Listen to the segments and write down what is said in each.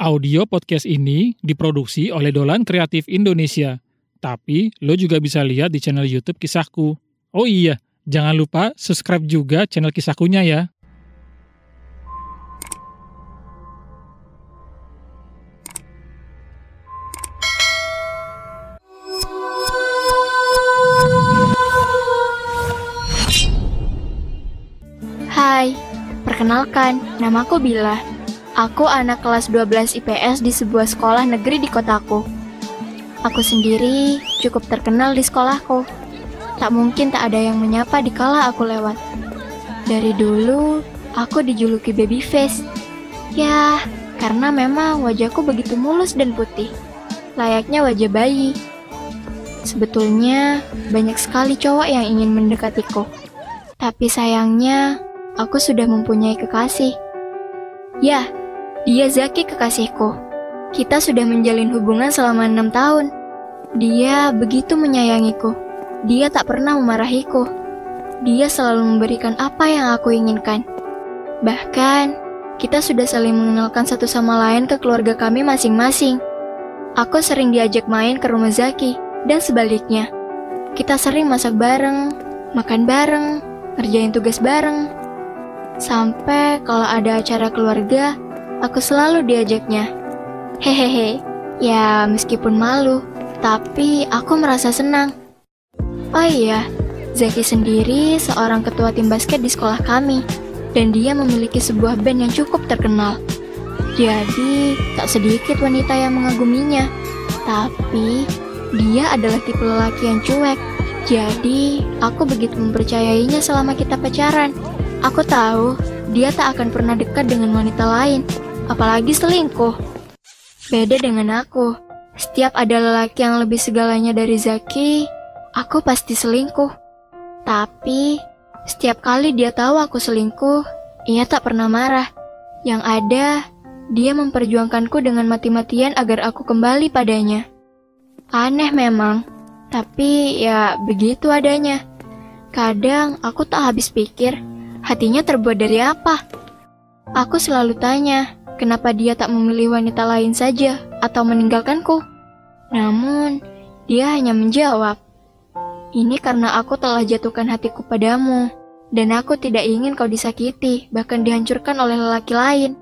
Audio podcast ini diproduksi oleh Dolan Kreatif Indonesia. Tapi lo juga bisa lihat di channel YouTube Kisahku. Oh iya, jangan lupa subscribe juga channel Kisahkunya ya. Hai, perkenalkan, namaku Bila. Aku anak kelas 12 IPS di sebuah sekolah negeri di kotaku. Aku sendiri cukup terkenal di sekolahku. Tak mungkin tak ada yang menyapa di kala aku lewat. Dari dulu, aku dijuluki baby face. Ya, karena memang wajahku begitu mulus dan putih. Layaknya wajah bayi. Sebetulnya, banyak sekali cowok yang ingin mendekatiku. Tapi sayangnya, aku sudah mempunyai kekasih. Ya, dia Zaki kekasihku. Kita sudah menjalin hubungan selama enam tahun. Dia begitu menyayangiku. Dia tak pernah memarahiku. Dia selalu memberikan apa yang aku inginkan. Bahkan, kita sudah saling mengenalkan satu sama lain ke keluarga kami masing-masing. Aku sering diajak main ke rumah Zaki, dan sebaliknya. Kita sering masak bareng, makan bareng, ngerjain tugas bareng. Sampai kalau ada acara keluarga, aku selalu diajaknya. Hehehe, ya meskipun malu, tapi aku merasa senang. Oh iya, Zaki sendiri seorang ketua tim basket di sekolah kami, dan dia memiliki sebuah band yang cukup terkenal. Jadi, tak sedikit wanita yang mengaguminya. Tapi, dia adalah tipe lelaki yang cuek. Jadi, aku begitu mempercayainya selama kita pacaran. Aku tahu dia tak akan pernah dekat dengan wanita lain, apalagi selingkuh. Beda dengan aku, setiap ada lelaki yang lebih segalanya dari Zaki, aku pasti selingkuh. Tapi, setiap kali dia tahu aku selingkuh, ia tak pernah marah. Yang ada, dia memperjuangkanku dengan mati-matian agar aku kembali padanya. Aneh memang, tapi ya begitu adanya. Kadang aku tak habis pikir, hatinya terbuat dari apa? Aku selalu tanya, kenapa dia tak memilih wanita lain saja atau meninggalkanku? Namun, dia hanya menjawab, ini karena aku telah jatuhkan hatiku padamu, dan aku tidak ingin kau disakiti, bahkan dihancurkan oleh lelaki lain.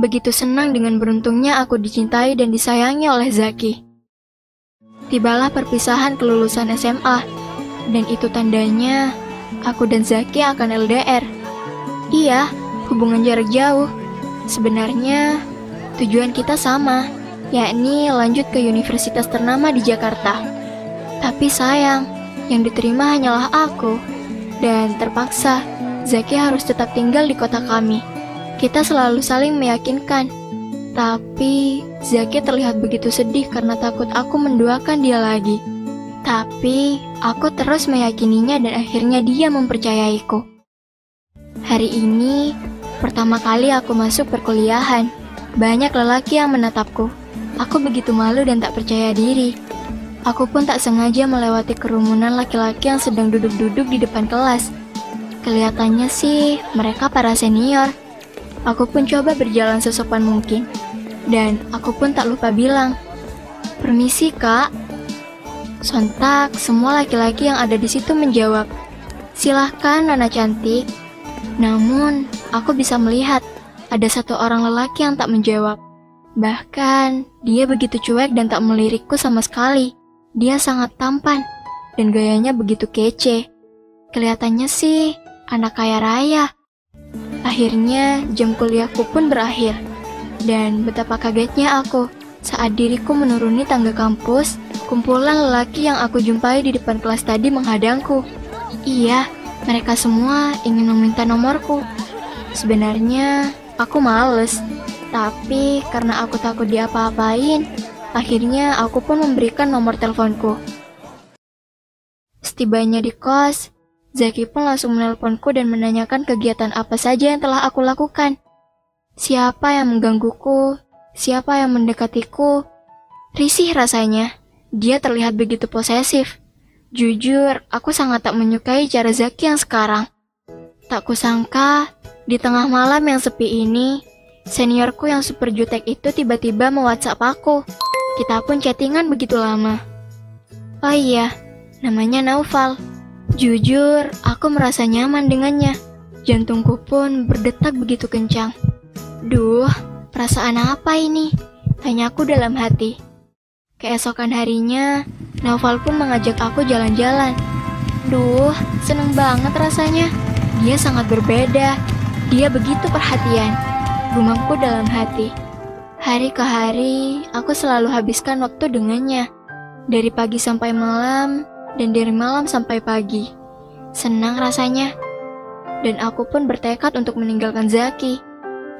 Begitu senang dengan beruntungnya aku dicintai dan disayangi oleh Zaki. Tibalah perpisahan kelulusan SMA, dan itu tandanya aku dan Zaki akan LDR. Iya, hubungan jarak jauh. Sebenarnya, tujuan kita sama, yakni lanjut ke universitas ternama di Jakarta. Tapi sayang, yang diterima hanyalah aku. Dan terpaksa, Zaki harus tetap tinggal di kota kami. Kita selalu saling meyakinkan. Tapi, Zaki terlihat begitu sedih karena takut aku menduakan dia lagi. Tapi, aku terus meyakininya dan akhirnya dia mempercayaiku. Hari ini, pertama kali aku masuk perkuliahan. Banyak lelaki yang menatapku. Aku begitu malu dan tak percaya diri. Aku pun tak sengaja melewati kerumunan laki-laki yang sedang duduk-duduk di depan kelas. Kelihatannya sih mereka para senior. Aku pun coba berjalan sesopan mungkin. Dan aku pun tak lupa bilang, Permisi kak. Sontak, semua laki-laki yang ada di situ menjawab, Silahkan Nona cantik. Namun, aku bisa melihat ada satu orang lelaki yang tak menjawab. Bahkan, dia begitu cuek dan tak melirikku sama sekali. Dia sangat tampan, dan gayanya begitu kece. Kelihatannya sih, anak kaya raya. Akhirnya, jam kuliahku pun berakhir. Dan betapa kagetnya aku saat diriku menuruni tangga kampus, kumpulan lelaki yang aku jumpai di depan kelas tadi menghadangku. Iya, mereka semua ingin meminta nomorku. Sebenarnya, aku males. Tapi karena aku takut diapa-apain, akhirnya aku pun memberikan nomor teleponku. Setibanya di kos, Zaki pun langsung menelponku dan menanyakan kegiatan apa saja yang telah aku lakukan. Siapa yang menggangguku? Siapa yang mendekatiku? Risih rasanya. Dia terlihat begitu posesif. Jujur, aku sangat tak menyukai cara Zaki yang sekarang. Tak kusangka, di tengah malam yang sepi ini, Seniorku yang super jutek itu tiba-tiba mau WhatsApp aku. Kita pun chattingan begitu lama. Oh iya, namanya Naufal. Jujur, aku merasa nyaman dengannya. Jantungku pun berdetak begitu kencang. Duh, perasaan apa ini? Tanyaku dalam hati. Keesokan harinya, Naufal pun mengajak aku jalan-jalan. Duh, seneng banget rasanya. Dia sangat berbeda. Dia begitu perhatian. Gumamku dalam hati. Hari ke hari, aku selalu habiskan waktu dengannya. Dari pagi sampai malam, dan dari malam sampai pagi. Senang rasanya. Dan aku pun bertekad untuk meninggalkan Zaki.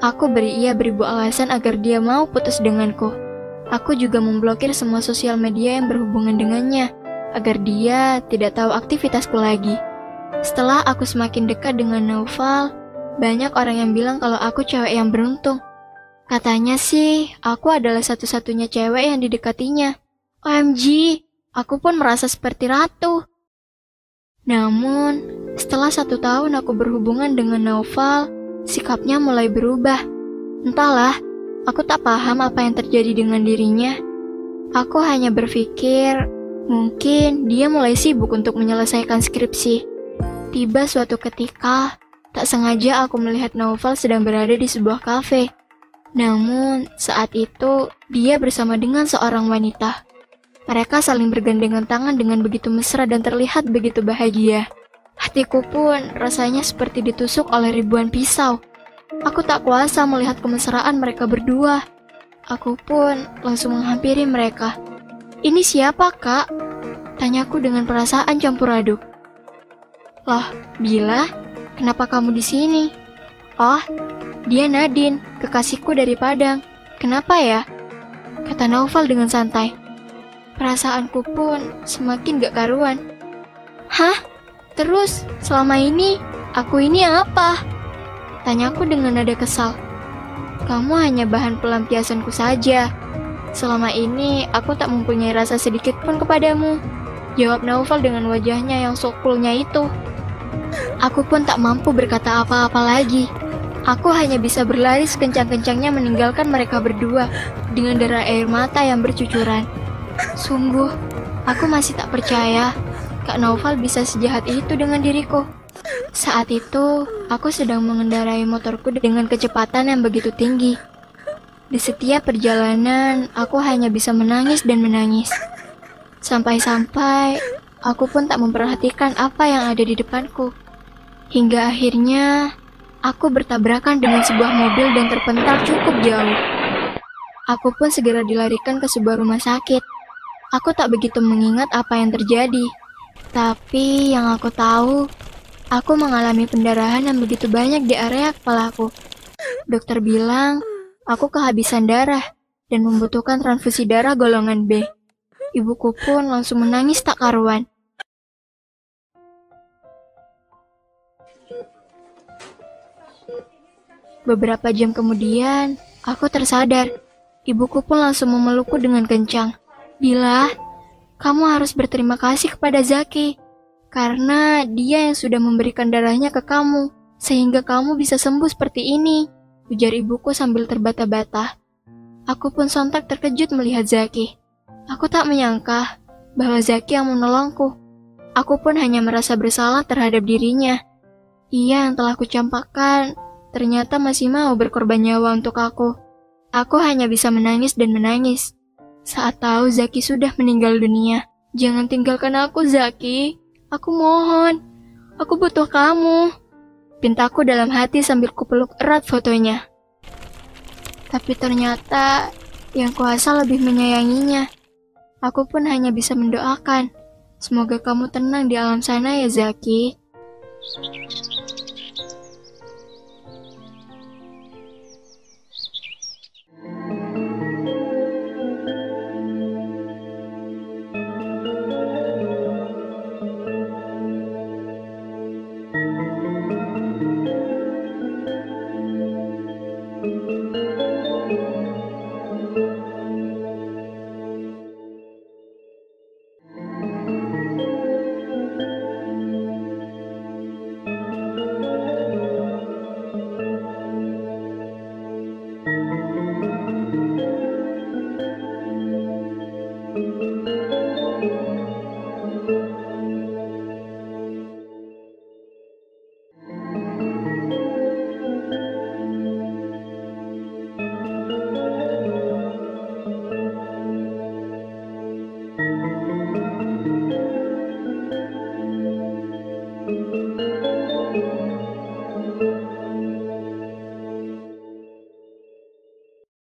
Aku beri ia beribu alasan agar dia mau putus denganku. Aku juga memblokir semua sosial media yang berhubungan dengannya, agar dia tidak tahu aktivitasku lagi. Setelah aku semakin dekat dengan Naufal, banyak orang yang bilang kalau aku cewek yang beruntung. Katanya sih, aku adalah satu-satunya cewek yang didekatinya. OMG, aku pun merasa seperti ratu. Namun, setelah satu tahun aku berhubungan dengan Naufal, sikapnya mulai berubah. Entahlah, aku tak paham apa yang terjadi dengan dirinya. Aku hanya berpikir, mungkin dia mulai sibuk untuk menyelesaikan skripsi. Tiba suatu ketika, tak sengaja aku melihat Naufal sedang berada di sebuah kafe. Namun, saat itu dia bersama dengan seorang wanita. Mereka saling bergandengan tangan dengan begitu mesra dan terlihat begitu bahagia. Hatiku pun rasanya seperti ditusuk oleh ribuan pisau. Aku tak kuasa melihat kemesraan mereka berdua. Aku pun langsung menghampiri mereka. Ini siapa, Kak? Tanyaku dengan perasaan campur aduk. Loh, Bila, kenapa kamu di sini? Oh, dia Nadine, kekasihku dari Padang. Kenapa ya? Kata Naufal dengan santai. Perasaanku pun semakin gak karuan. Hah? Terus, selama ini, aku ini apa? Tanyaku dengan nada kesal. Kamu hanya bahan pelampiasanku saja. Selama ini, aku tak mempunyai rasa sedikit pun kepadamu. Jawab Naufal dengan wajahnya yang sokulnya itu. Aku pun tak mampu berkata apa-apa lagi. Aku hanya bisa berlari sekencang-kencangnya meninggalkan mereka berdua dengan darah air mata yang bercucuran. Sungguh, aku masih tak percaya Kak Noval bisa sejahat itu dengan diriku. Saat itu, aku sedang mengendarai motorku dengan kecepatan yang begitu tinggi. Di setiap perjalanan, aku hanya bisa menangis dan menangis. Sampai-sampai, aku pun tak memperhatikan apa yang ada di depanku. Hingga akhirnya, Aku bertabrakan dengan sebuah mobil dan terpental cukup jauh. Aku pun segera dilarikan ke sebuah rumah sakit. Aku tak begitu mengingat apa yang terjadi. Tapi yang aku tahu, aku mengalami pendarahan yang begitu banyak di area kepalaku. Dokter bilang, aku kehabisan darah dan membutuhkan transfusi darah golongan B. Ibuku pun langsung menangis tak karuan. Beberapa jam kemudian, aku tersadar. Ibuku pun langsung memelukku dengan kencang. Bila, kamu harus berterima kasih kepada Zaki. Karena dia yang sudah memberikan darahnya ke kamu. Sehingga kamu bisa sembuh seperti ini. Ujar ibuku sambil terbata-bata. Aku pun sontak terkejut melihat Zaki. Aku tak menyangka bahwa Zaki yang menolongku. Aku pun hanya merasa bersalah terhadap dirinya. Ia yang telah kucampakkan ternyata masih mau berkorban nyawa untuk aku. Aku hanya bisa menangis dan menangis. Saat tahu Zaki sudah meninggal dunia. Jangan tinggalkan aku, Zaki. Aku mohon. Aku butuh kamu. Pintaku dalam hati sambil kupeluk erat fotonya. Tapi ternyata yang kuasa lebih menyayanginya. Aku pun hanya bisa mendoakan. Semoga kamu tenang di alam sana ya, Zaki.